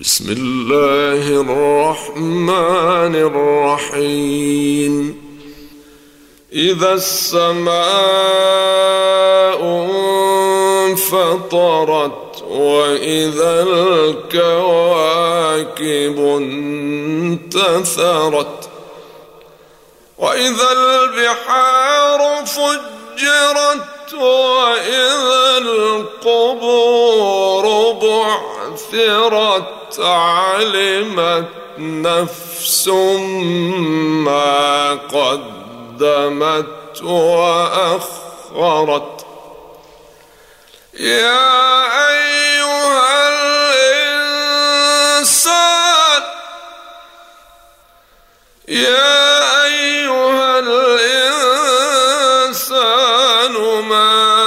بسم الله الرحمن الرحيم. إذا السماء انفطرت وإذا الكواكب انتثرت وإذا البحار فجرت وإذا القبور بعثرت علمت نفس ما قدمت وأخرت. يا أيها الإنسان يا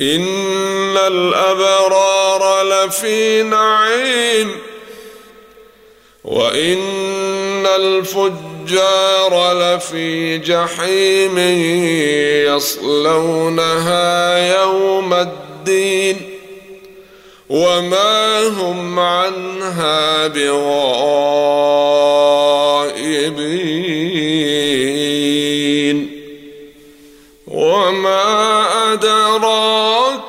إن الأبرار لفي نعيم وإن الفجار لفي جحيم يصلونها يوم الدين وما هم عنها بغائبين وما أدراك